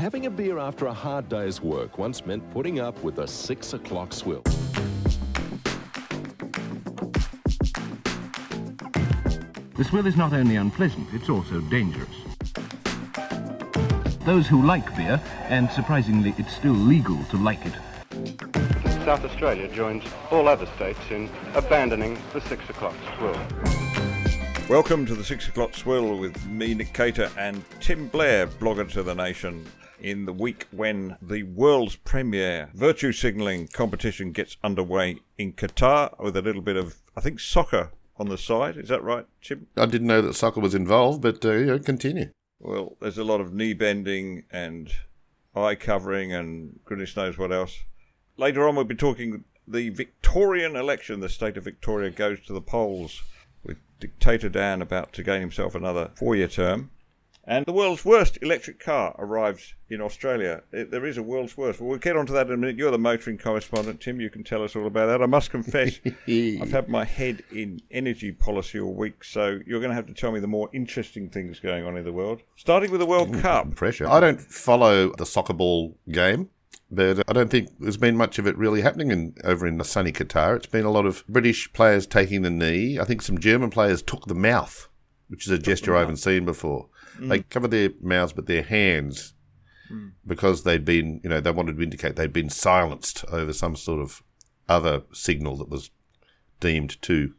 having a beer after a hard day's work once meant putting up with a six o'clock swill. The swill is not only unpleasant, it's also dangerous. Those who like beer, and surprisingly it's still legal to like it, South Australia joins all other states in abandoning the six o'clock swill. Welcome to the six o'clock swill with me, Nick Cater, and Tim Blair, blogger to the nation. In the week when the world's premier virtue signalling competition gets underway in Qatar, with a little bit of, I think, soccer on the side. Is that right, Tim? I didn't know that soccer was involved, but uh, yeah, continue. Well, there's a lot of knee bending and eye covering and goodness knows what else. Later on, we'll be talking the Victorian election. The state of Victoria goes to the polls with dictator Dan about to gain himself another four-year term. And the world's worst electric car arrives in Australia. It, there is a world's worst. Well, we'll get onto that in a minute. You're the motoring correspondent, Tim. You can tell us all about that. I must confess, I've had my head in energy policy all week, so you're going to have to tell me the more interesting things going on in the world. Starting with the World Cup. Pressure. I don't follow the soccer ball game. But I don't think there's been much of it really happening in, over in the sunny Qatar. It's been a lot of British players taking the knee. I think some German players took the mouth, which is a gesture I haven't seen before. Mm. They covered their mouths with their hands mm. because they'd been, you know, they wanted to indicate they'd been silenced over some sort of other signal that was deemed too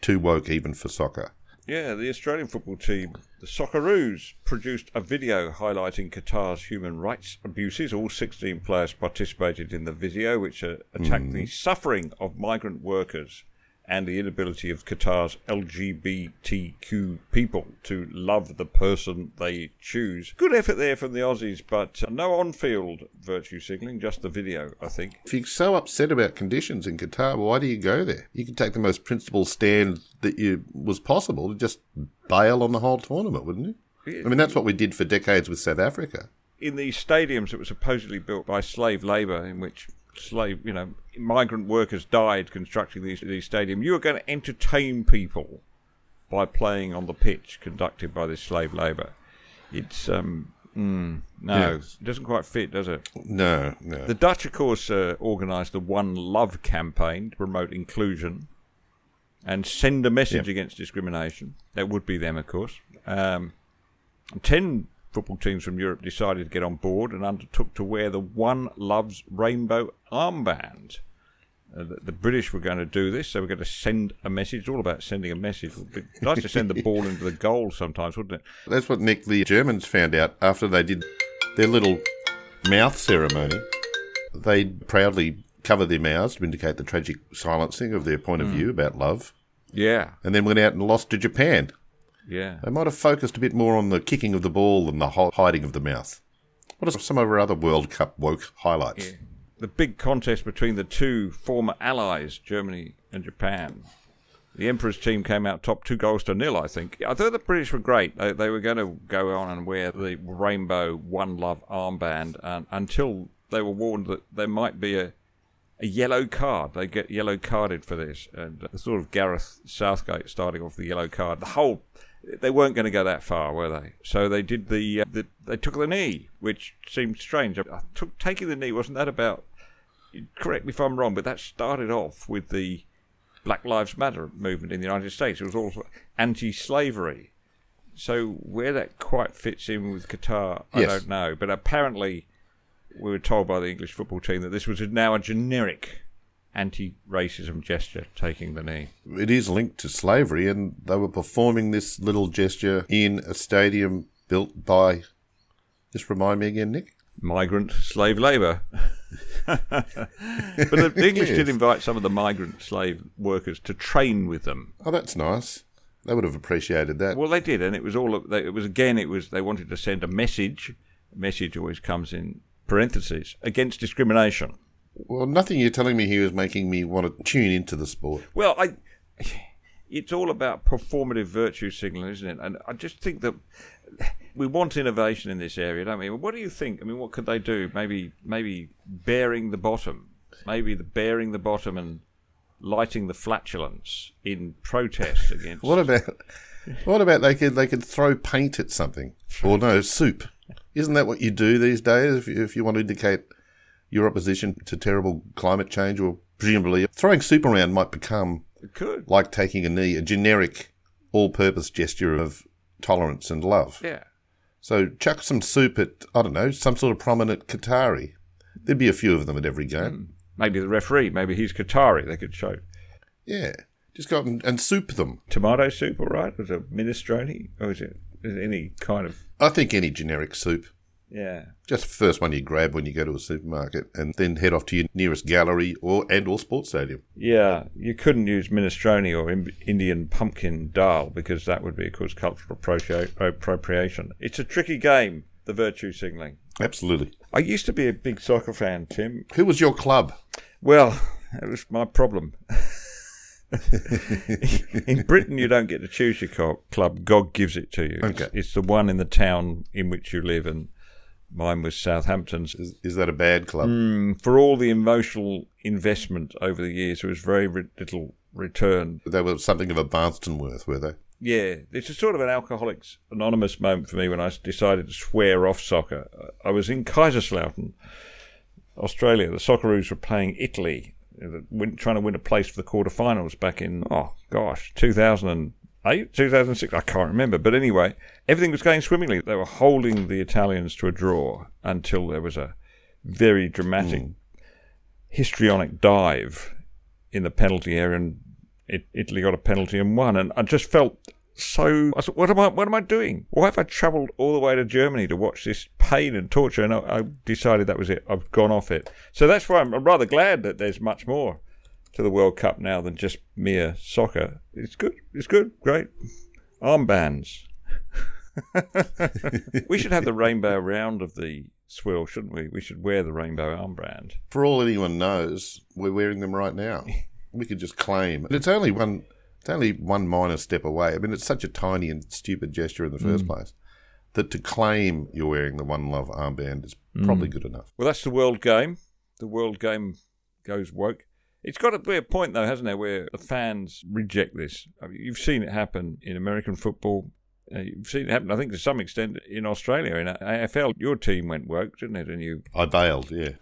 too woke even for soccer. Yeah, the Australian football team, the Socceroos, produced a video highlighting Qatar's human rights abuses. All 16 players participated in the video, which uh, attacked mm. the suffering of migrant workers and the inability of Qatar's LGBTQ people to love the person they choose. Good effort there from the Aussies, but uh, no on field virtue signalling, just the video, I think. If you're so upset about conditions in Qatar, why do you go there? You can take the most principled stand that you was possible to just bail on the whole tournament, wouldn't you? I mean, that's what we did for decades with South Africa. In these stadiums that were supposedly built by slave labour, in which slave, you know, migrant workers died constructing these these stadiums. You are going to entertain people by playing on the pitch conducted by this slave labour. It's um, mm, no, yes. it doesn't quite fit, does it? No, no. The Dutch, of course, uh, organised the One Love campaign to promote inclusion and send a message against discrimination. That would be them, of course. Um, ten football teams from Europe decided to get on board and undertook to wear the One Loves Rainbow armband. Uh, the, the, British were going to do this. They were going to send a message. It's all about sending a message. It'd nice to send the ball into the goal sometimes, wouldn't it? That's what Nick, the Germans, found out after they did their little mouth ceremony. They proudly covered their mouths to indicate the tragic silencing of their point of mm. view about love. Yeah. And then went out and lost to Japan. Yeah. They might have focused a bit more on the kicking of the ball than the hiding of the mouth. What are some of our other World Cup woke highlights? Yeah. The big contest between the two former allies, Germany and Japan. The Emperor's team came out top two goals to nil, I think. I thought the British were great. They, they were going to go on and wear the rainbow One Love armband and, until they were warned that there might be a, a yellow card. They get yellow carded for this. And uh, sort of Gareth Southgate starting off the yellow card. The whole they weren't going to go that far, were they? So they did the, uh, the they took the knee, which seemed strange. I took, taking the knee wasn't that about? Correct me if I'm wrong, but that started off with the Black Lives Matter movement in the United States. It was also anti-slavery. So where that quite fits in with Qatar, I yes. don't know. But apparently, we were told by the English football team that this was now a generic anti-racism gesture, taking the knee. It is linked to slavery, and they were performing this little gesture in a stadium built by. Just remind me again, Nick. Migrant slave labour. but the, the English yes. did invite some of the migrant slave workers to train with them. Oh, that's nice. They would have appreciated that. Well, they did, and it was all. It was again. It was they wanted to send a message. Message always comes in parentheses against discrimination. Well, nothing you're telling me here is making me want to tune into the sport. Well, I. It's all about performative virtue signaling, isn't it? And I just think that we want innovation in this area, don't we? What do you think? I mean, what could they do? Maybe, maybe baring the bottom, maybe the baring the bottom and lighting the flatulence in protest against. what about? What about they could they could throw paint at something or no soup? Isn't that what you do these days if you, if you want to indicate your opposition to terrible climate change? Or presumably throwing soup around might become It could. like taking a knee, a generic all purpose gesture of tolerance and love. Yeah. So chuck some soup at, I don't know, some sort of prominent Qatari. There'd be a few of them at every game. Hmm. Maybe the referee, maybe he's Qatari. They could show Yeah. Just go and, and soup them. tomato soup, all right? Was it minestrone, or is it, is it any kind of? I think any generic soup. Yeah. Just the first one you grab when you go to a supermarket and then head off to your nearest gallery or and or sports stadium. Yeah, you couldn't use minestrone or Indian pumpkin dal because that would be, of course, cultural appropriation. It's a tricky game, the virtue signalling. Absolutely. I used to be a big soccer fan, Tim. Who was your club? Well, that was my problem. in Britain, you don't get to choose your club. God gives it to you. It's- Okay. It's, the one in the town in which you live, and mine was Southampton's. Is, is that a bad club? Mm, for all the emotional investment over the years, there was very ri- little return. They were something of a Barnstoneworth, were they? Yeah, it's a sort of an Alcoholics Anonymous moment for me when I decided to swear off soccer. I was in Kaiserslautern, Australia. The Socceroos were playing Italy, uh, trying to win a place for the quarterfinals back in, oh gosh, 2008, 2006, I can't remember. But anyway, everything was going swimmingly. They were holding the Italians to a draw until there was a very dramatic, hmm. histrionic dive in the penalty area, and it, Italy got a penalty and won. And I just felt so. I thought, what am I? What am I doing? Why have I travelled all the way to Germany to watch this pain and torture? And I, I decided that was it. I've gone off it. So that's why I'm rather glad that there's much more to the World Cup now than just mere soccer. It's good. It's good. Great. Armbands. we should have the rainbow round of the swill, shouldn't we? We should wear the rainbow armband. For all anyone knows, we're wearing them right now. We could just claim. It's only one. It's only one minor step away. I mean, it's such a tiny and stupid gesture in the first mm. place that to claim you're wearing the One Love armband is probably mm. good enough. Well, that's the world game. The world game goes woke. It's got to be a point, though, hasn't there, where the fans reject this. I mean, you've seen it happen in American football. Uh, you've seen it happen, I think, to some extent in Australia. In AFL, your team went woke, didn't it? And you, I bailed, yeah.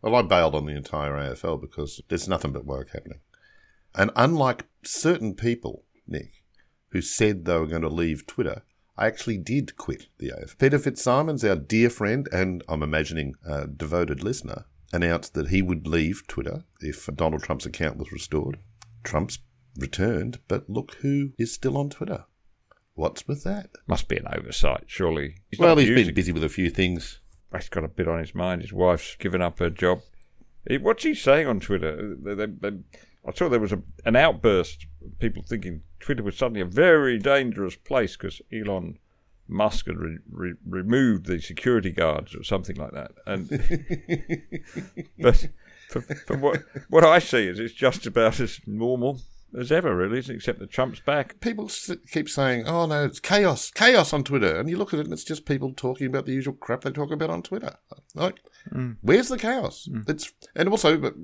Well, I bailed on the entire AFL because there's nothing but woke happening. And unlike certain people, Nick, who said they were going to leave Twitter, I actually did quit the AFL. Peter Fitzsimons, our dear friend, and I'm imagining a devoted listener, announced that he would leave Twitter if Donald Trump's account was restored. Trump's returned, but look who is still on Twitter. What's with that? must be an oversight, surely. He's well, he's using- been busy with a few things. He's got a bit on his mind. His wife's given up her job. What's he saying on Twitter? They- they- they- I saw there was a, an outburst. of People thinking Twitter was suddenly a very dangerous place because Elon Musk had re- re- removed the security guards or something like that. And but for what what I see is it's just about as normal as ever, really, except that Trump's back. people keep saying, "Oh no, it's chaos, chaos on Twitter," and you look at it, and it's just people talking about the usual crap they talk about on Twitter. Like, mm. where's the chaos? Mm. It's and also, but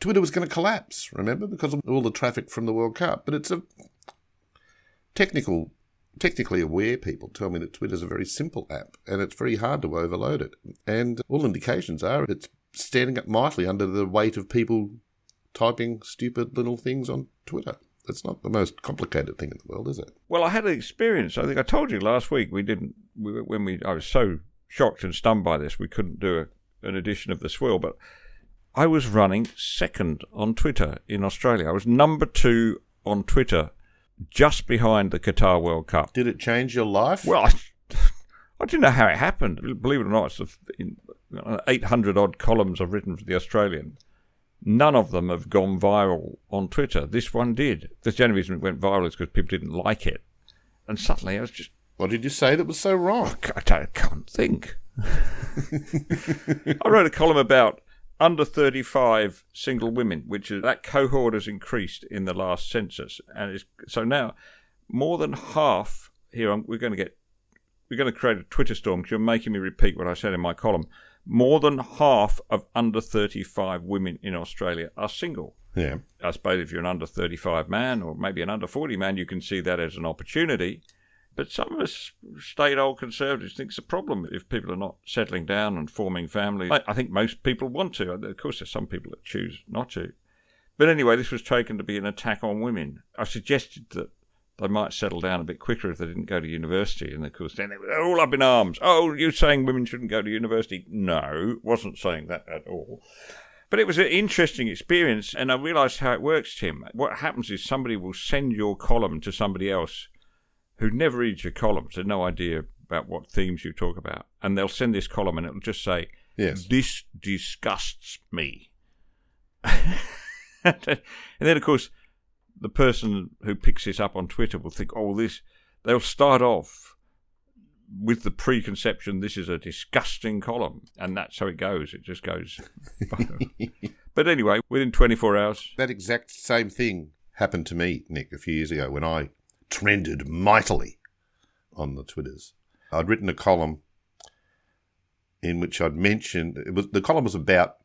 Twitter was going to collapse. Remember, because of all the traffic from the World Cup. But it's a technical, technically aware people tell me that Twitter's a very simple app, and it's very hard to overload it. And all indications are it's standing up mightily under the weight of people typing stupid little things on Twitter. It's not the most complicated thing in the world, is it? Well, I had an experience. I think I told you last week. We didn't we, when we. I was so shocked and stunned by this. We couldn't do a, an edition of the Swill, but I was running second on Twitter in Australia. I was number two on Twitter, just behind the Qatar World Cup. Did it change your life? Well, I, I didn't know how it happened. Believe it or not, it's in, uh, 800 odd columns I've written for the Australian. None of them have gone viral on Twitter. This one did. The only reason it went viral is because people didn't like it. And suddenly I was just, what did you say that was so wrong? I don't, can't think. I wrote a column about under 35 single women, which is, that cohort has increased in the last census. And it's, so now more than half here, I'm, we're going to get, we're going to create a Twitter storm because you're making me repeat what I said in my column. More than half of under 35 women in Australia are single. Yeah. I suppose if you're an under 35 man or maybe an under 40 man, you can see that as an opportunity. But some of us state old conservatives think it's a problem if people are not settling down and forming families. I, I think most people want to. Of course, there's some people that choose not to. But anyway, this was taken to be an attack on women. I suggested that they might settle down a bit quicker if they didn't go to university. And of course, then they were all up in arms. Oh, you're saying women shouldn't go to university? No, wasn't saying that at all. But it was an interesting experience, and I realised how it works, Tim. What happens is somebody will send your column to somebody else who never reads your columns, have no idea about what themes you talk about, and they'll send this column, and it'll just say, Yes. "This disgusts me." and then, of course, the person who picks this up on Twitter will think, "Oh, this." They'll start off with the preconception this is a disgusting column, and that's how it goes. It just goes. but anyway, within 24 hours, That exact same thing happened to me, Nick, a few years ago when I trended mightily on the Twitters. I'd written a column in which I'd mentioned it was the column was about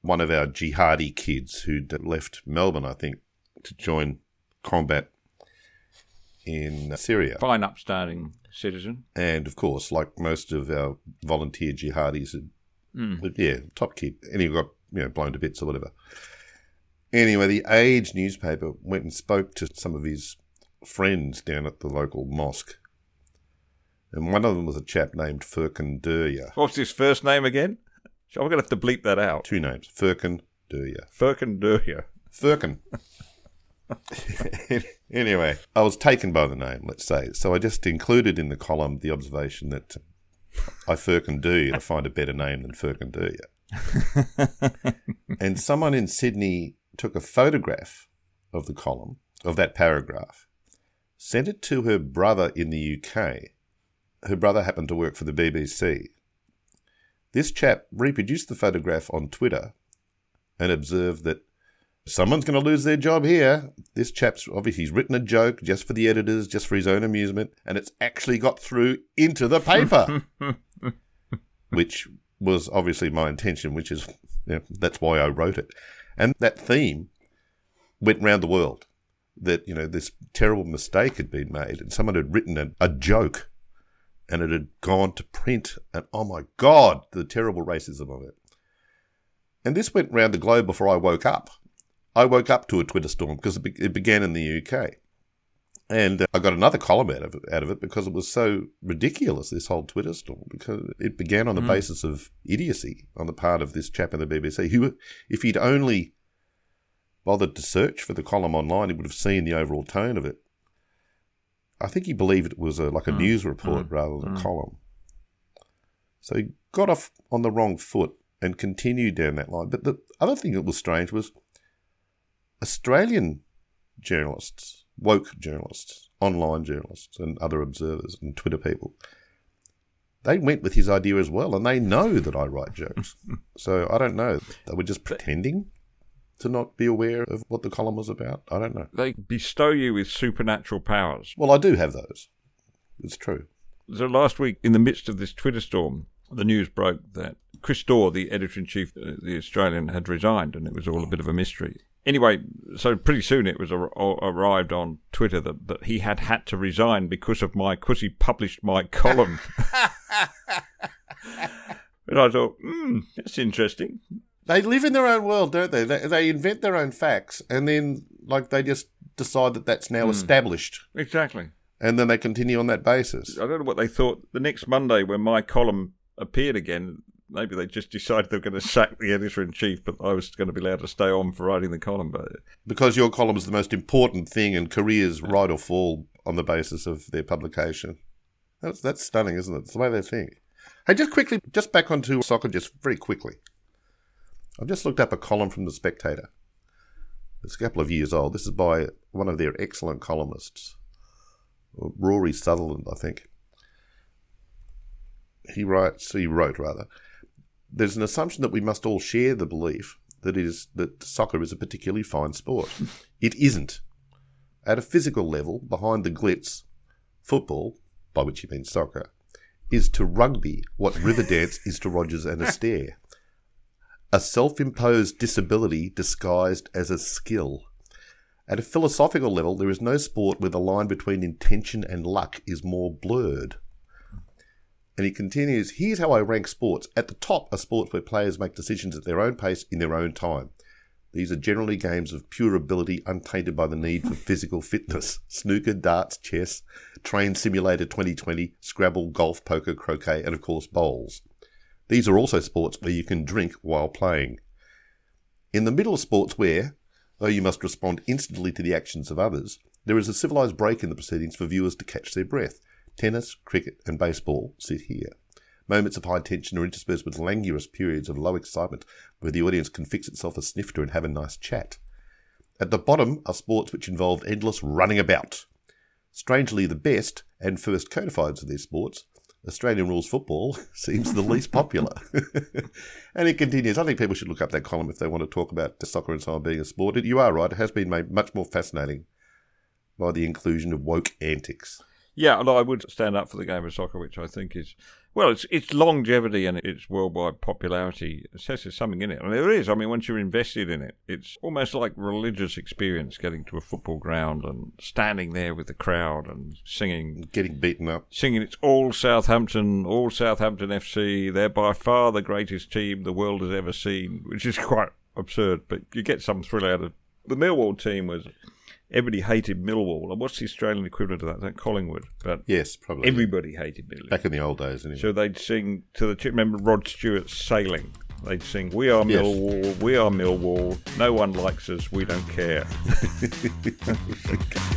one of our jihadi kids who'd left Melbourne, I think, to join combat in Syria. fine, upstanding citizen. And of course, like most of our volunteer jihadis, had, hmm. but yeah, top kid. And he got you know blown to bits or whatever. Anyway, the Age newspaper went and spoke to some of his friends down at the local mosque, and one of them was a chap named Furkan Durya. What's his first name again? I'm going to have to bleep that out. Two names, Furkan Durya. Furkan Durya. Furkan. anyway, I was taken by the name, let's say. So I just included in the column the observation that I Furkan Durya to find a better name than Furkan Durya. and someone in Sydney took a photograph of the column, of that paragraph, sent it to her brother in the UK. Her brother happened to work for the BBC. This chap reproduced the photograph on Twitter and observed that someone's going to lose their job here. This chap's obviously he's written a joke just for the editors, just for his own amusement, and it's actually got through into the paper, which was obviously my intention. Which is you know, that's why I wrote it, and that theme went round the world. That you know this terrible mistake had been made, and someone had written a, a joke, and it had gone to print, and oh my god, the terrible racism of it. And this went round the globe before I woke up. I woke up to a Twitter storm because it, be- it began in the UK. And uh, I got another column out of it, out of it because it was so ridiculous, this whole Twitter storm, because it began on the basis of idiocy on the part of this chap in the BBC, who, if he'd only bothered to search for the column online, he would have seen the overall tone of it. I think he believed it was a, like a hmm. news report hmm. rather than a hmm. column. So he got off on the wrong foot and continued down that line. But the other thing that was strange was Australian journalists, woke journalists, online journalists, and other observers and Twitter people, they went with his idea as well, and they know that I write jokes. so I don't know. They were just pretending to not be aware of what the column was about. I don't know. They bestow you with supernatural powers. Well, I do have those. It's true. So last week, in the midst of this Twitter storm, the news broke that Chris Dore, the editor in chief of the Australian, had resigned, and it was all a bit of a mystery. Anyway, so pretty soon it was ar- ar- arrived on Twitter that, that he had had to resign because of my because he published my column. and I thought, hmm, that's interesting. They live in their own world, don't they? They, they invent their own facts, and then like they just decide that that's now hmm. established, Exactly. and then they continue on that basis. I don't know what they thought. The next Monday, when my column appeared again, maybe they just decided they were going to sack the editor in chief, but I was going to be allowed to stay on for writing the column. But Because your column is the most important thing, and careers ride or fall on the basis of their publication. That's that's stunning, isn't it? It's the way they think. Hey, just quickly, just back onto soccer, just very quickly. I've just looked up a column from the Spectator. It's a couple of years old. This is by one of their excellent columnists, Rory Sutherland, I think. He writes, he wrote rather, there's an assumption that we must all share the belief that is that soccer is a particularly fine sport. It isn't. At a physical level, behind the glitz, football, by which he means soccer, is to rugby what Riverdance is to Rogers and Astaire. A self imposed disability disguised as a skill. At a philosophical level, there is no sport where the line between intention and luck is more blurred. And he continues Here's how I rank sports. At the top are sports where players make decisions at their own pace in their own time. These are generally games of pure ability, untainted by the need for physical fitness. Snooker, darts, chess, Train Simulator 2020, Scrabble, golf, poker, croquet, and of course bowls. These are also sports where you can drink while playing. In the middle of sports where, though you must respond instantly to the actions of others, there is a civilized break in the proceedings for viewers to catch their breath. Tennis, cricket, and baseball sit here. Moments of high tension are interspersed with languorous periods of low excitement where the audience can fix itself a snifter and have a nice chat. At the bottom are sports which involve endless running about. Strangely, the best and first codified of these sports, Australian rules football, seems the least popular. and it continues. I think people should look up that column if they want to talk about soccer and so on being a sport. You are right, it has been made much more fascinating by the inclusion of woke antics. Yeah, and I would stand up for the game of soccer, which I think is well, it's its longevity and its worldwide popularity says there's something in it, and there is. I mean, once you're invested in it, it's almost like religious experience getting to a football ground and standing there with the crowd and singing, getting beaten up, singing. It's all Southampton, all Southampton FC. They're by far the greatest team the world has ever seen, which is quite absurd, but you get some thrill out of. The Millwall team was everybody hated Millwall. And what's the Australian equivalent of that? Is that Collingwood? But yes, probably. Everybody hated Millwall. Back in the old days, anyway. So they'd sing to the. Remember Rod Stewart's Sailing? They'd sing, We are Millwall, yes. we are Millwall, no one likes us, we don't care.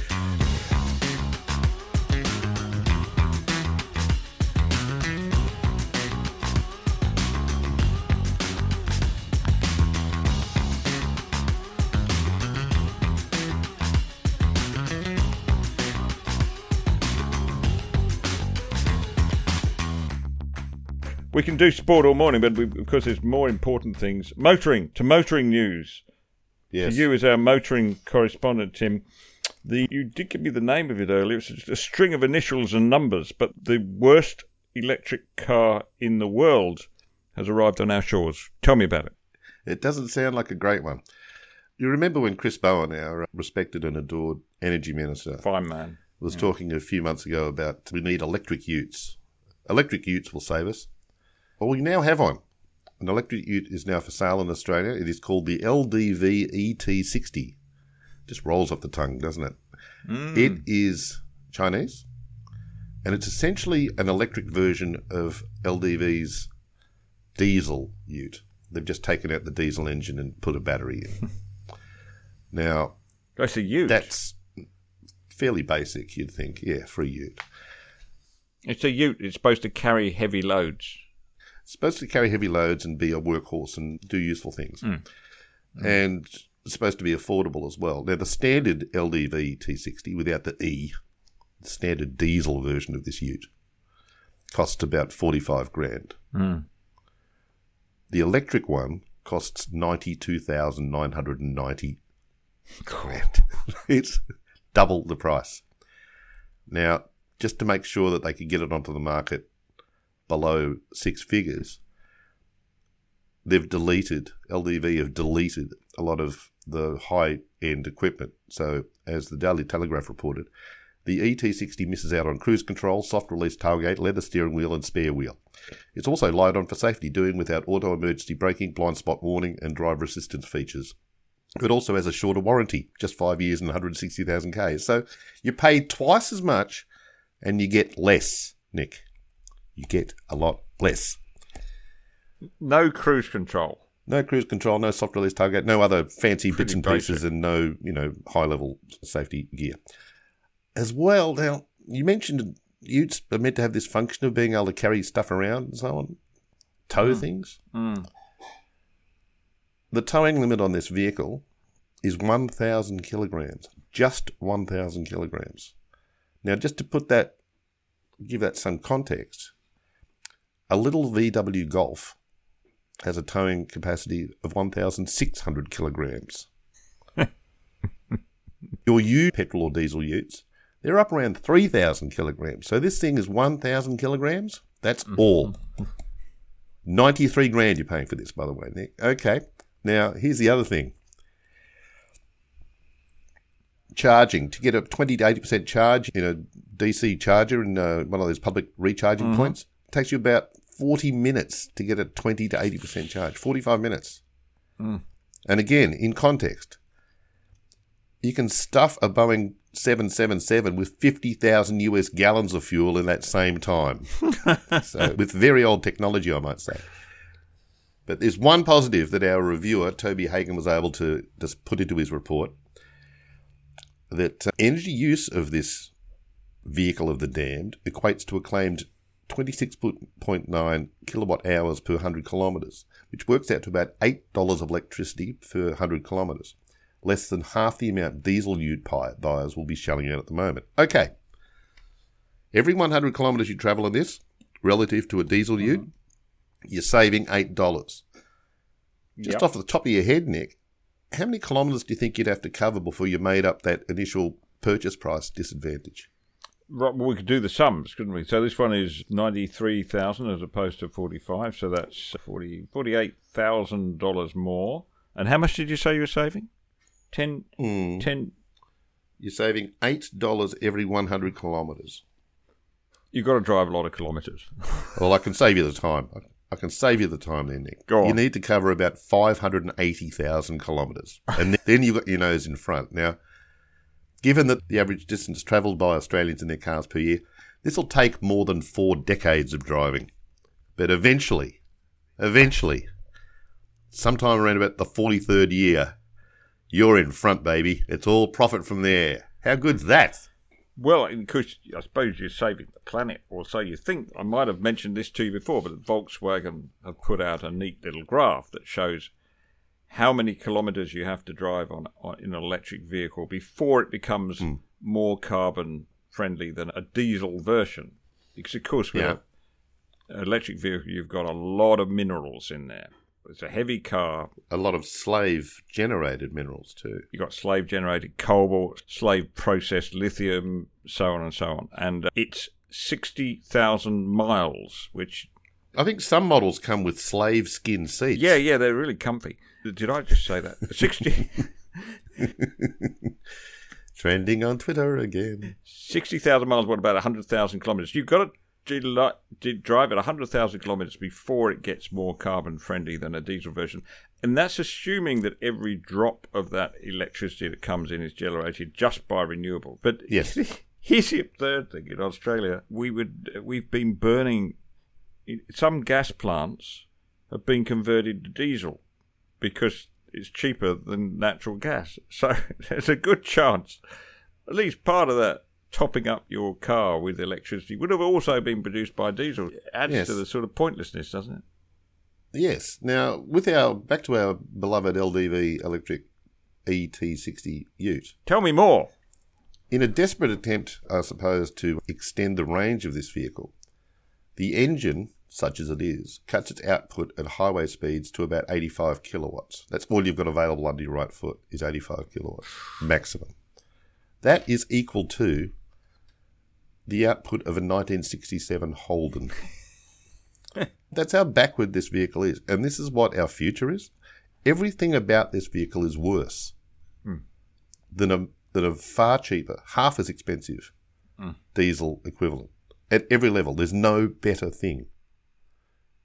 we can do sport all morning, but we, because there's more important things. Motoring to motoring news. Yes. To you as our motoring correspondent, Tim. The you did give me the name of it earlier. It's just a string of initials and numbers, but the worst electric car in the world has arrived on our shores. Tell me about it. It doesn't sound like a great one. You remember when Chris Bowen, our respected and adored energy minister, fine man, was yeah. talking a few months ago about we need electric utes. Electric utes will save us. Well, we now have one. An electric ute is now for sale in Australia. It is called the LDV ET60. Just rolls off the tongue, doesn't it? Mm. It is Chinese, and it's essentially an electric version of LDV's diesel ute. They've just taken out the diesel engine and put a battery in. now, that's a ute. That's fairly basic, you'd think. Yeah, for a ute. It's a ute. It's supposed to carry heavy loads supposed to carry heavy loads and be a workhorse and do useful things. Mm. Mm. And it's supposed to be affordable as well. Now, the standard LDV T60 without the E, the standard diesel version of this ute, costs about 45 grand. Mm. The electric one costs 92,990 grand. it's double the price. Now, just to make sure that they could get it onto the market below six figures, they've deleted, LDV have deleted a lot of the high end equipment. So, as the Daily Telegraph reported, the ET60 misses out on cruise control, soft release tailgate, leather steering wheel, and spare wheel. It's also light on for safety, doing without auto emergency braking, blind spot warning, and driver assistance features. It also has a shorter warranty, just five years and 160,000 Ks. So you pay twice as much and you get less, Nick you get a lot less. No cruise control. No cruise control, no soft release target, no other fancy Pretty bits and basic. pieces, and no, you know, high level safety gear. As well, now, you mentioned utes are meant to have this function of being able to carry stuff around and so on, tow mm. things. Mm. The towing limit on this vehicle is 1,000 kilograms, just 1,000 kilograms. Now, just to put that, give that some context, a little VW Golf has a towing capacity of 1,600 kilograms. Your U petrol or diesel utes, they're up around 3,000 kilograms. So this thing is 1,000 kilograms. That's mm-hmm. all. 93 grand you're paying for this, by the way, Nick. Okay. Now, here's the other thing. charging to get a 20 to 80% charge in a DC charger in uh, one of those public recharging Mm-hmm. points. Takes you about 40 minutes to get a 20 to 80% charge. 45 minutes. Mm. And again, in context, you can stuff a Boeing 777 with 50,000 US gallons of fuel in that same time. so, with very old technology, I might say. But there's one positive that our reviewer, Toby Hagon, was able to just put into his report that uh, energy use of this vehicle of the damned equates to a claimed 26.9 kilowatt hours per 100 kilometres, which works out to about $8 of electricity per 100 kilometres, less than half the amount diesel ute buyers will be shelling out at the moment. Okay. Every 100 kilometres you travel in this, relative to a diesel ute, mm-hmm. you're saving $8. Just Yep. off the top of your head, Nick, how many kilometres do you think you'd have to cover before you made up that initial purchase price disadvantage? Right, well, we could do the sums, couldn't we? So this one is ninety-three thousand as opposed to forty-five, so that's forty forty-eight thousand dollars more. And how much did you say you were saving? Ten, Hmm. ten. You're saving $8 every 100 kilometres. You've got to drive a lot of kilometres. Well, I can save you the time. I- I can save you the time there, Nick. Go on. You need to cover about 580,000 kilometres. And then you've got your nose in front. Now, given that the average distance travelled by Australians in their cars per year, this will take more than four decades of driving. But eventually, eventually, sometime around about the 43rd year, you're in front, baby. It's all profit from there. How good's that? Well, because I suppose you're saving the planet, or so you think. I might have mentioned this to you before, but Volkswagen have put out a neat little graph that shows how many kilometres you have to drive on, on in an electric vehicle before it becomes more carbon friendly than a diesel version. Because of course, with Yeah. an electric vehicle, you've got a lot of minerals in there. It's a heavy car. A lot of slave generated minerals, too. You've got slave generated cobalt, slave processed lithium, so on and so on. And uh, it's 60,000 miles, which, I think some models come with slave skin seats. yeah, yeah, they're really comfy. Did I just say that? 60 Trending on Twitter again. 60,000 miles, what about 100,000 kilometres? You've got to drive at 100,000 kilometres before it gets more carbon friendly than a diesel version. And that's assuming that every drop of that electricity that comes in is generated just by renewable. But Yes. here's the third thing in Australia. We would, we've been burning, some gas plants have been converted to diesel because it's cheaper than natural gas. So there's a good chance at least part of that topping up your car with electricity would have also been produced by diesel. It adds Yes. to the sort of pointlessness, doesn't it? Yes. Now, with our back to our beloved LDV electric ET60 Ute. Tell me more. In a desperate attempt, I suppose, to extend the range of this vehicle, the engine, such as it is, cuts its output at highway speeds to about 85 kilowatts. That's all you've got available under your right foot is 85 kilowatts maximum. That is equal to the output of a 1967 Holden. That's how backward this vehicle is. And this is what our future is. Everything about this vehicle is worse hmm. than a than a far cheaper, half as expensive hmm. diesel equivalent at every level. There's no better thing.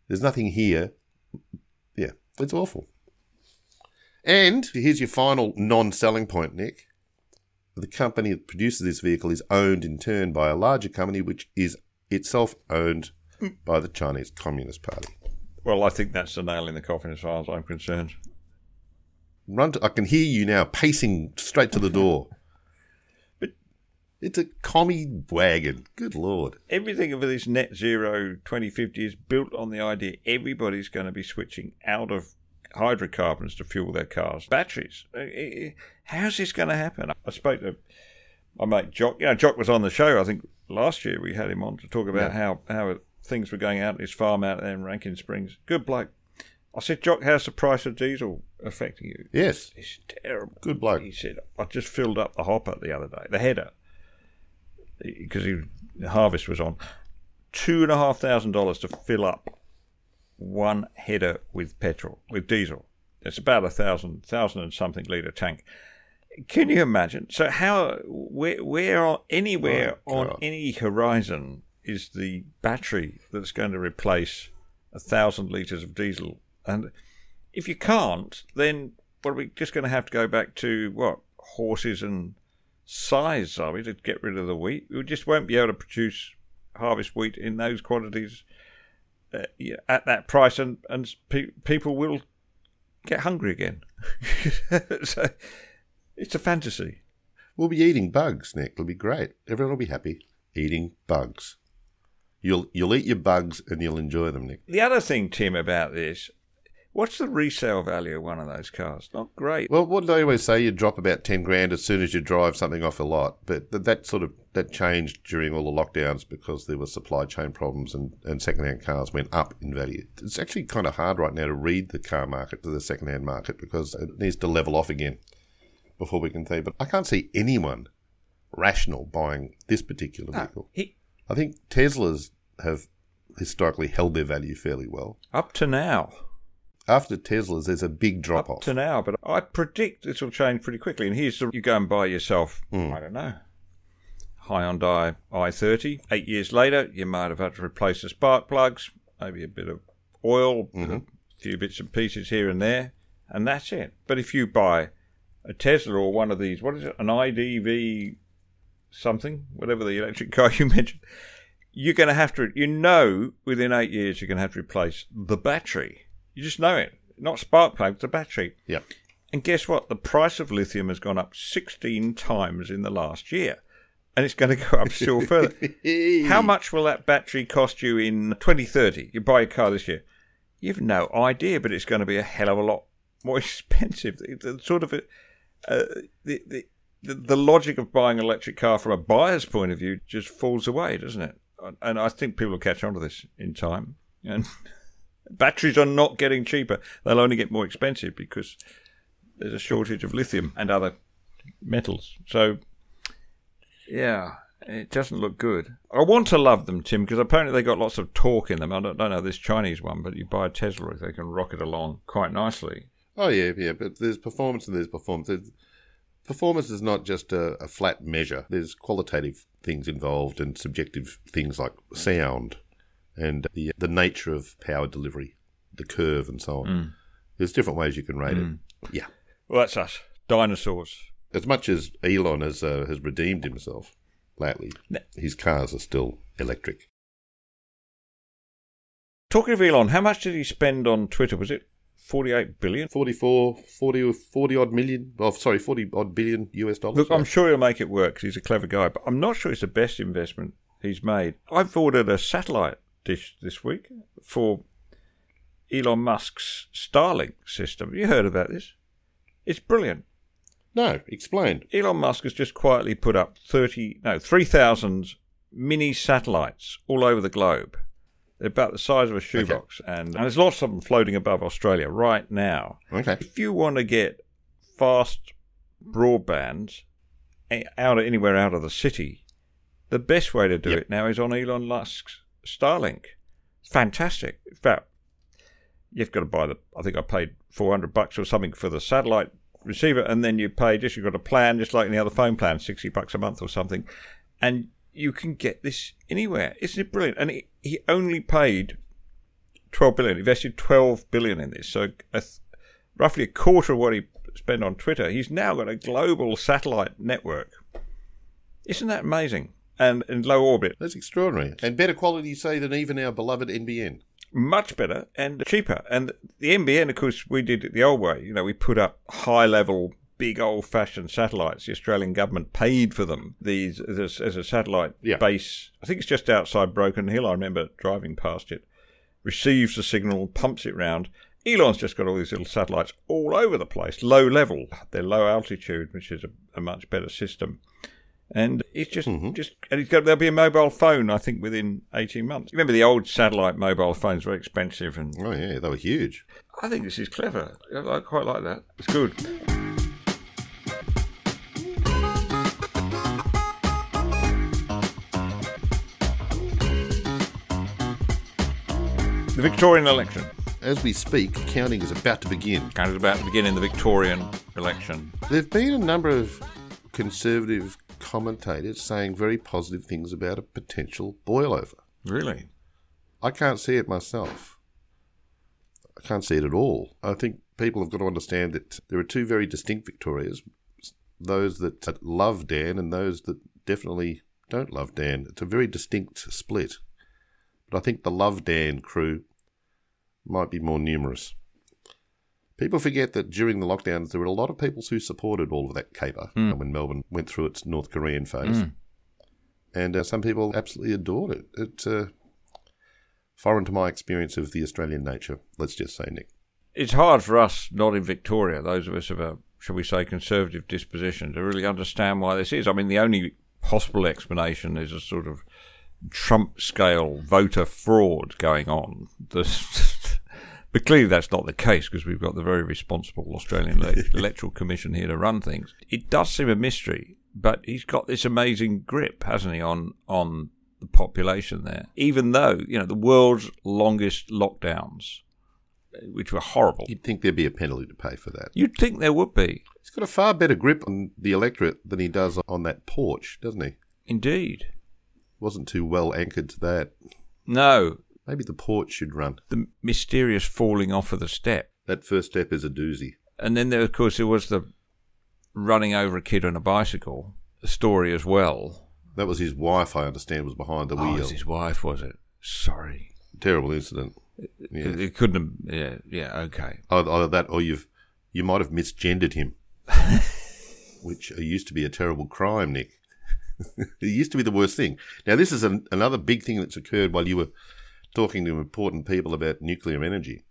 There's nothing here. Yeah, it's awful. And here's your final non-selling point, Nick. The company that produces this vehicle is owned in turn by a larger company, which is itself owned by the Chinese Communist Party. Well, I think that's the nail in the coffin as far as I'm concerned. Run! To, I can hear you now pacing straight to the door. It's a commie wagon. Good lord! Everything of this net zero 2050 is built on the idea everybody's going to be switching out of hydrocarbons to fuel their cars. Batteries. Uh, uh, How's this going to happen? I spoke to my mate Jock. You know, Jock was on the show. I think last year we had him on to talk about how how things were going out at his farm out there in Rankin Springs. Good bloke. I said, Jock, how's the price of diesel affecting you? Yes, It's terrible. good bloke. He said, I just filled up the hopper the other day, the header, because he, the harvest was on. Two and a half thousand dollars to fill up one header with petrol, with diesel. It's about a thousand, thousand and something litre tank. Can you imagine? So how where where on, anywhere Oh, on any horizon is the battery that's going to replace a thousand liters of diesel? And if you can't, then what are we just going to have to go back to what horses and size are we to get rid of the wheat? We just won't be able to produce harvest wheat in those quantities uh, at that price, and and pe- people will get hungry again. so it's a fantasy. We'll be eating bugs, Nick. It'll be great. Everyone will be happy eating bugs. You'll you'll eat your bugs and you'll enjoy them, Nick. The other thing, Tim, about this, what's the resale value of one of those cars? Not great. Well, what do they always say? You drop about ten grand as soon as you drive something off a lot, but th- that sort of that changed during all the lockdowns because there were supply chain problems and and secondhand cars went up in value. It's actually kind of hard right now to read the car market to the secondhand market because it needs to level off again before we can say. But I can't see anyone rational buying this particular ah, vehicle. He, I think Teslas have historically held their value fairly well. up to now. After Teslas, there's a big drop off. to now, but I predict this will change pretty quickly. And here's the, you go and buy yourself, hmm. I don't know, Hyundai i30. Eight years later, you might have had to replace the spark plugs, maybe a bit of oil, a mm-hmm. few bits and pieces here and there, and that's it. But if you buy a Tesla or one of these, what is it, an IDV something, whatever the electric car you mentioned, you're going to have to, you know, within eight years, you're going to have to replace the battery. You just know it. Not spark plugs, the battery. Yeah. And guess what? The price of lithium has gone up 16 times in the last year. And it's going to go up still further. How much will that battery cost you in 2030? You buy a car this year. You've no idea, but it's going to be a hell of a lot more expensive. The, sort of uh, the, the the the logic of buying an electric car from a buyer's point of view just falls away, doesn't it? And I think people will catch on to this in time. And batteries are not getting cheaper; they'll only get more expensive because there's a shortage of lithium and other metals. So, yeah, it doesn't look good. I want to love them, Tim, because apparently they got lots of torque in them. I don't, don't know this Chinese one, but you buy a Tesla, they can rocket along quite nicely. Oh yeah, yeah, but there's performance and there's performance. There's, performance is not just a, a flat measure. There's qualitative things involved and subjective things like sound and the the nature of power delivery, the curve, and so on. There's different ways you can rate it. Yeah, Well, that's us, dinosaurs. as much as Elon has uh, has redeemed himself lately, his cars are still electric. Talking of Elon, how much did he spend on Twitter? Was it 48 billion? 44, 40, or 40 odd million, oh, sorry, 40 odd billion US dollars. Look, I'm sure he'll make it work because he's a clever guy, but I'm not sure it's the best investment he's made. I've ordered a satellite dish this week for Elon Musk's Starlink system. Have you heard about this? It's brilliant. No, explain. Elon Musk has just quietly put up 30, no, 3,000 mini satellites all over the globe. They're about the size of a shoebox, and, and there's lots of them floating above Australia right now. Okay. If you want to get fast broadband eh, out of, anywhere out of the city, the best way to do Yep. it now is on Elon Musk's Starlink. Fantastic. In fact, you've got to buy the. I think I paid four hundred bucks or something for the satellite receiver, and then you pay just you've got a plan, just like any other phone plan, sixty bucks a month or something, and you can get this anywhere. Isn't it brilliant? And he, he only paid twelve billion, invested twelve billion in this, so a th- roughly a quarter of what he spent on Twitter. He's now got a global satellite network. Isn't that amazing? And in low orbit, That's extraordinary. And better quality, say, than even our beloved NBN. much better and cheaper. And the NBN, of course, we did it the old way. You know, we put up high level, big old fashioned satellites. The Australian government paid for them. These as a, as a satellite Yeah. base. I think it's just outside Broken Hill. I remember driving past it. Receives the signal, pumps it round. Elon's just got all these little satellites all over the place, low level. They're low altitude, which is a, a much better system. And it's just, mm-hmm. just, and he's got, there'll be a mobile phone, I think, within 18 months. Remember the old satellite mobile phones, very expensive, and Oh, yeah, they were huge. I think this is clever. I quite like that. It's good. The Victorian election. as we speak, counting is about to begin. Counting is about to begin in the Victorian election. There have been a number of conservative commentators saying very positive things about a potential boil over. Really? I can't see it myself. I can't see it at all. I think people have got to understand that there are two very distinct Victorias those that love Dan and those that definitely don't love Dan. It's a very distinct split. But I think the love Dan crew might be more numerous. People forget that during the lockdowns, there were a lot of people who supported all of that caper when Melbourne went through its North Korean phase. And uh, some people absolutely adored it. It's uh, foreign to my experience of the Australian nature, let's just say, Nick. It's hard for us, not in Victoria, those of us of a, shall we say, conservative disposition, to really understand why this is. I mean, the only possible explanation is a sort of Trump scale voter fraud going on. The- but clearly that's not the case because we've got the very responsible Australian Electoral Commission here to run things. It does seem a mystery, but he's got this amazing grip, hasn't he, on on the population there. Even though, you know, the world's longest lockdowns, which were horrible. You'd think there'd be a penalty to pay for that. You'd think there would be. He's got a far better grip on the electorate than he does on that porch, doesn't he? Indeed. Wasn't too well anchored to that. No, Maybe the porch should run. the mysterious falling off of the step. That first step is a doozy. And then there, of course, there was the running over a kid on a bicycle story as well. That was his wife, I understand, was behind the Oh, wheel. was his wife, was it? Sorry. Terrible incident. Yeah. It, it couldn't have. Yeah, yeah, okay. Either, either that or you've you might have misgendered him, which uh, used to be a terrible crime, Nick. it used to be the worst thing. Now, this is an, another big thing that's occurred while you were talking to important people about nuclear energy.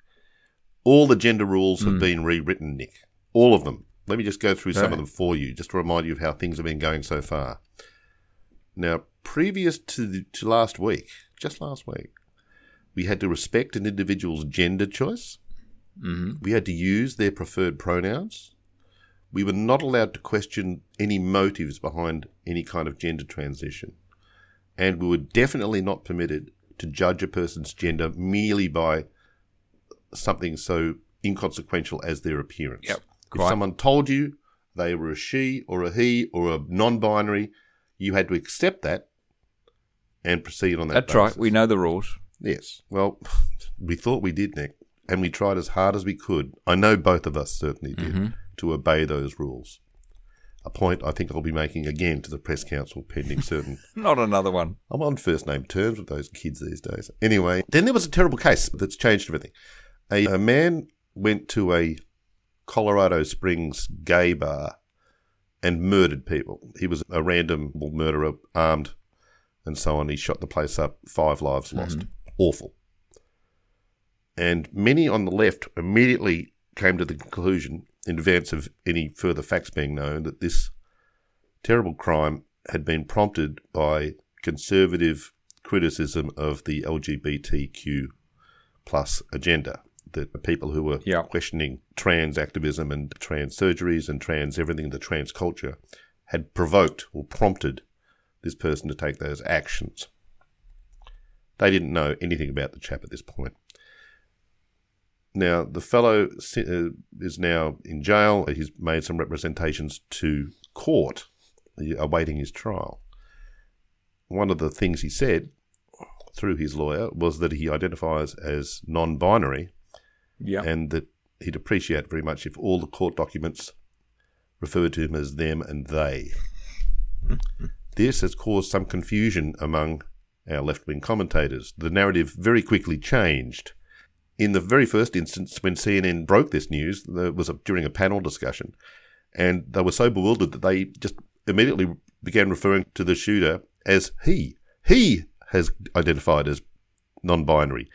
All the gender rules have hmm. been rewritten, Nick. All of them. Let me just go through some Right. of them for you, just to remind you of how things have been going so far. Now, previous to, the, to last week, just last week, we had to respect an individual's gender choice. Mm-hmm. We had to use their preferred pronouns. We were not allowed to question any motives behind any kind of gender transition. And we were definitely not permitted to judge a person's gender merely by something so inconsequential as their appearance. Yep, If someone told you they were a she or a he or a non binary, you had to accept that and proceed on that That's right. We know the rules. Yes. Well, we thought we did, Nick, and we tried as hard as we could. I know both of us certainly did mm-hmm. to obey those rules. A point I think I'll be making again to the press council pending certain. Not another one. I'm on first name terms with those kids these days. Anyway, then there was a terrible case that's changed everything. A, a man went to a Colorado Springs gay bar and murdered people. He was a random murderer, armed and so on. He shot the place up, five lives mm-hmm. lost. Awful. And many on the left immediately came to the conclusion, in advance of any further facts being known, that this terrible crime had been prompted by conservative criticism of the LGBTQ plus agenda. That people who were Yeah. questioning trans activism and trans surgeries and trans everything, in the trans culture, had provoked or prompted this person to take those actions. They didn't know anything about the chap at this point. Now, the fellow uh, is now in jail. He's made some representations to court uh, awaiting his trial. One of the things he said through his lawyer was that he identifies as non binary Yeah. and that he'd appreciate very much if all the court documents referred to him as them and they. this has caused some confusion among our left wing commentators. The narrative very quickly changed. In the very first instance, when CNN broke this news, there was a, during a panel discussion, and they were so bewildered that they just immediately began referring to the shooter as he. He has identified as non binary.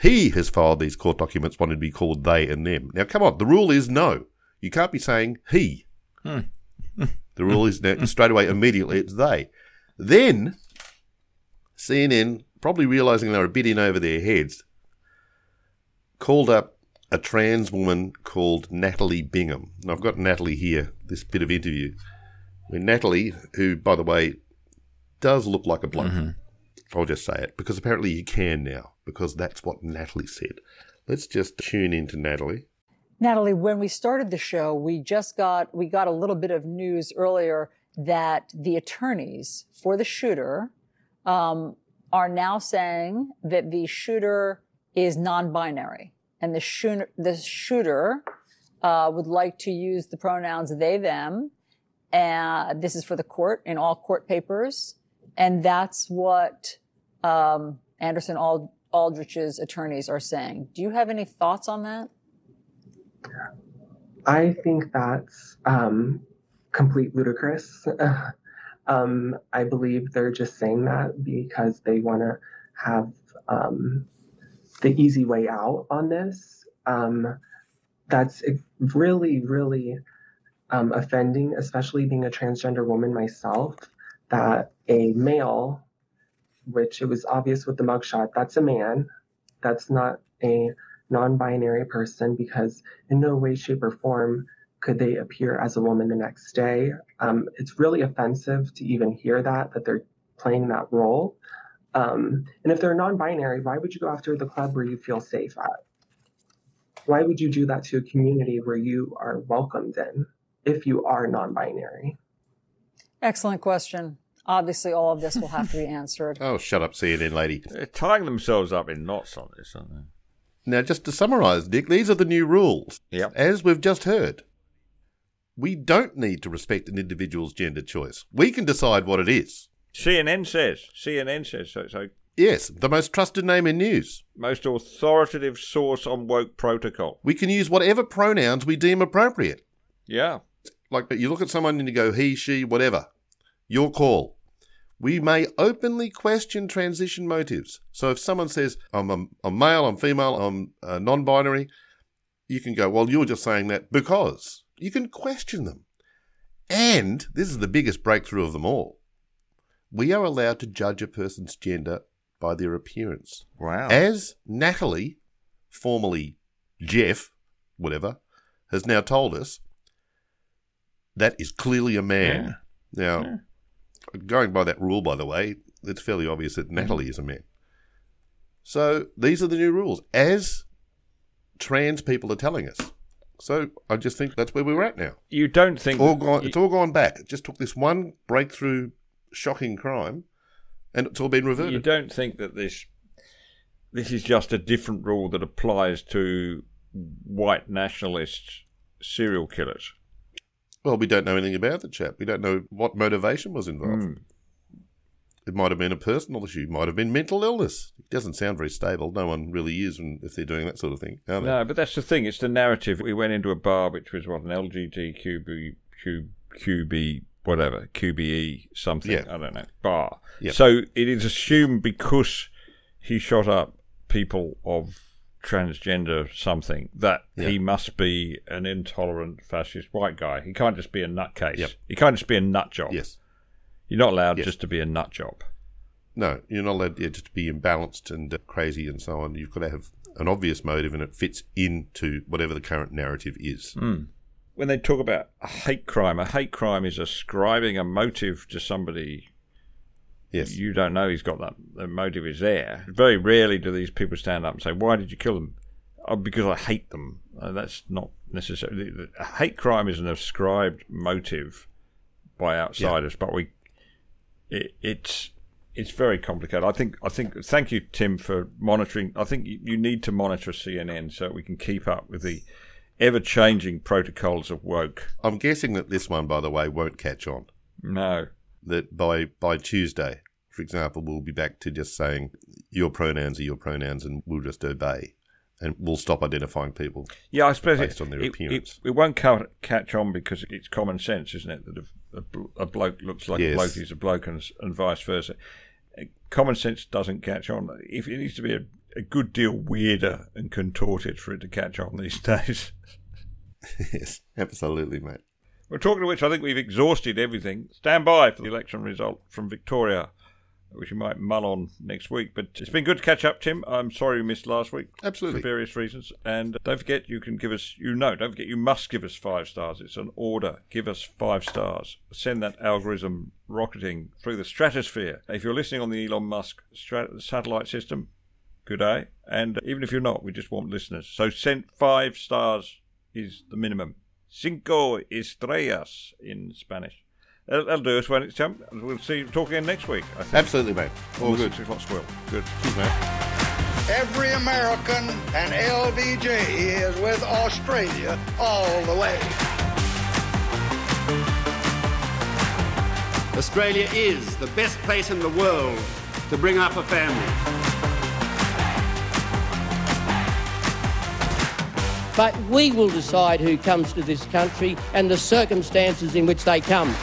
He has filed these court documents wanting to be called they and them. Now, come on, the rule is no. You can't be saying he. Hmm. the rule is now, straight away, immediately, it's they. Then, CNN, probably realizing they were a bit in over their heads, called up a trans woman called Natalie Bingham. And I've got Natalie here, this bit of interview. Where Natalie, who, by the way, does look like a bloke. I'll just say it because apparently you can now because that's what Natalie said. Let's just tune into Natalie. Natalie, when we started the show, we just got we got a little bit of news earlier that the attorneys for the shooter um, are now saying that the shooter is non-binary, and the shooter the shooter uh, would like to use the pronouns they them. And this is for the court in all court papers, and that's what um, Anderson Ald- Aldrich's attorneys are saying. Do you have any thoughts on that? I think that's um, complete ludicrous. um, I believe they're just saying that because they want to have um, the easy way out on this. Um, that's really, really um, offending, especially being a transgender woman myself, that a male, which it was obvious with the mugshot, that's a man, that's not a non binary person because in no way, shape, or form could they appear as a woman the next day. Um, it's really offensive to even hear that, that they're playing that role. Um, and if they're non binary, why would you go after the club where you feel safe at? Why would you do that to a community where you are welcomed in if you are non binary? Excellent question. Obviously, all of this will have to be answered. oh, shut up, CNN lady. They're tying themselves up in knots on this, aren't they? Now, just to summarise, Nick, these are the new rules. Yep. As we've just heard, we don't need to respect an individual's gender choice. We can decide what it is. CNN says. CNN says so. So Yes, the most trusted name in news. most authoritative source on woke protocol. We can use whatever pronouns we deem appropriate. Yeah. Like but you look at someone and you go he, she, whatever. Your call. We may openly question transition motives. So if someone says, I'm, a, I'm male, I'm female, I'm uh, non binary, you can go, well, you're just saying that because. You can question them. And this is the biggest breakthrough of them all. We are allowed to judge a person's gender by their appearance. Wow. As Natalie, formerly Jeff, whatever, has now told us, that is clearly a man. Now, going by that rule, by the way, it's fairly obvious that mm-hmm. Natalie is a man. So these are the new rules, as trans people are telling us. So I just think that's where we're at now. you don't think All gone, it's all gone back. It just took this one breakthrough, shocking crime, and it's all been reverted. you don't think that this this is just a different rule that applies to white nationalist serial killers. Well, we don't know anything about the chap. We don't know what motivation was involved. Hmm. It might have been a personal issue. It might have been mental illness. It doesn't sound very stable. No one really is when, if they're doing that sort of thing. Are they? No, but that's the thing. It's the narrative. We went into a bar which was what an LGBTQB QB whatever QBE something. Yeah. I don't know bar. Yep. So it is assumed because he shot up people of transgender something that he must be an intolerant fascist white guy. He can't just be a nutcase. Yep. He can't just be a nut job. Yes. You're not allowed Yes. just to be a nut job. No, you're not allowed yeah, just to be imbalanced and uh, crazy and so on. You've got to have an obvious motive and it fits into whatever the current narrative is. Hmm. When they talk about a hate crime, a hate crime is ascribing a motive to somebody Yes. you don't know he's got that. The motive is there. Very rarely do these people stand up and say, "Why did you kill them?" Oh, because I hate them. Uh, that's not necessarily. A hate crime is an ascribed motive by outsiders, but we, it, it's it's very complicated. I think. I think. Thank you, Tim, for monitoring. I think you, you need to monitor CNN so we can keep up with the ever-changing protocols of woke. I'm guessing that this one, by the way, won't catch on. No. That by, by Tuesday, for example, we'll be back to just saying your pronouns are your pronouns and we'll just obey. And we'll stop identifying people. Yeah, I suppose Based it, on their it, appearance. It, it won't ca- catch on because it's common sense, isn't it? That a, a, a bloke looks like Yes. a bloke is a bloke, and, and vice versa. Common sense doesn't catch on. If it needs to be a, a good deal weirder and contorted for it to catch on these days. yes, absolutely, mate. We're talking of which, I think we've exhausted everything. Stand by for the election result from Victoria, which we might mull on next week. But it's been good to catch up, Tim. I'm sorry we missed last week. Absolutely. For various reasons. And uh, don't forget, you can give us, you know, don't forget, you must give us five stars. It's an order. Give us five stars. Send that algorithm rocketing through the stratosphere. If you're listening on the Elon Musk strat- satellite system, good day. And even if you're not, we just want listeners. So send five stars is the minimum. Cinco estrellas in Spanish. That'll, that'll do us when it's time. We'll see you talk again next week. I think. Absolutely, mate. All On the good. Six o'clock Swill. Good. Cheers, mate. Every American and LBJ is with Australia all the way. Australia is the best place in the world to bring up a family. But we will decide who comes to this country and the circumstances in which they come.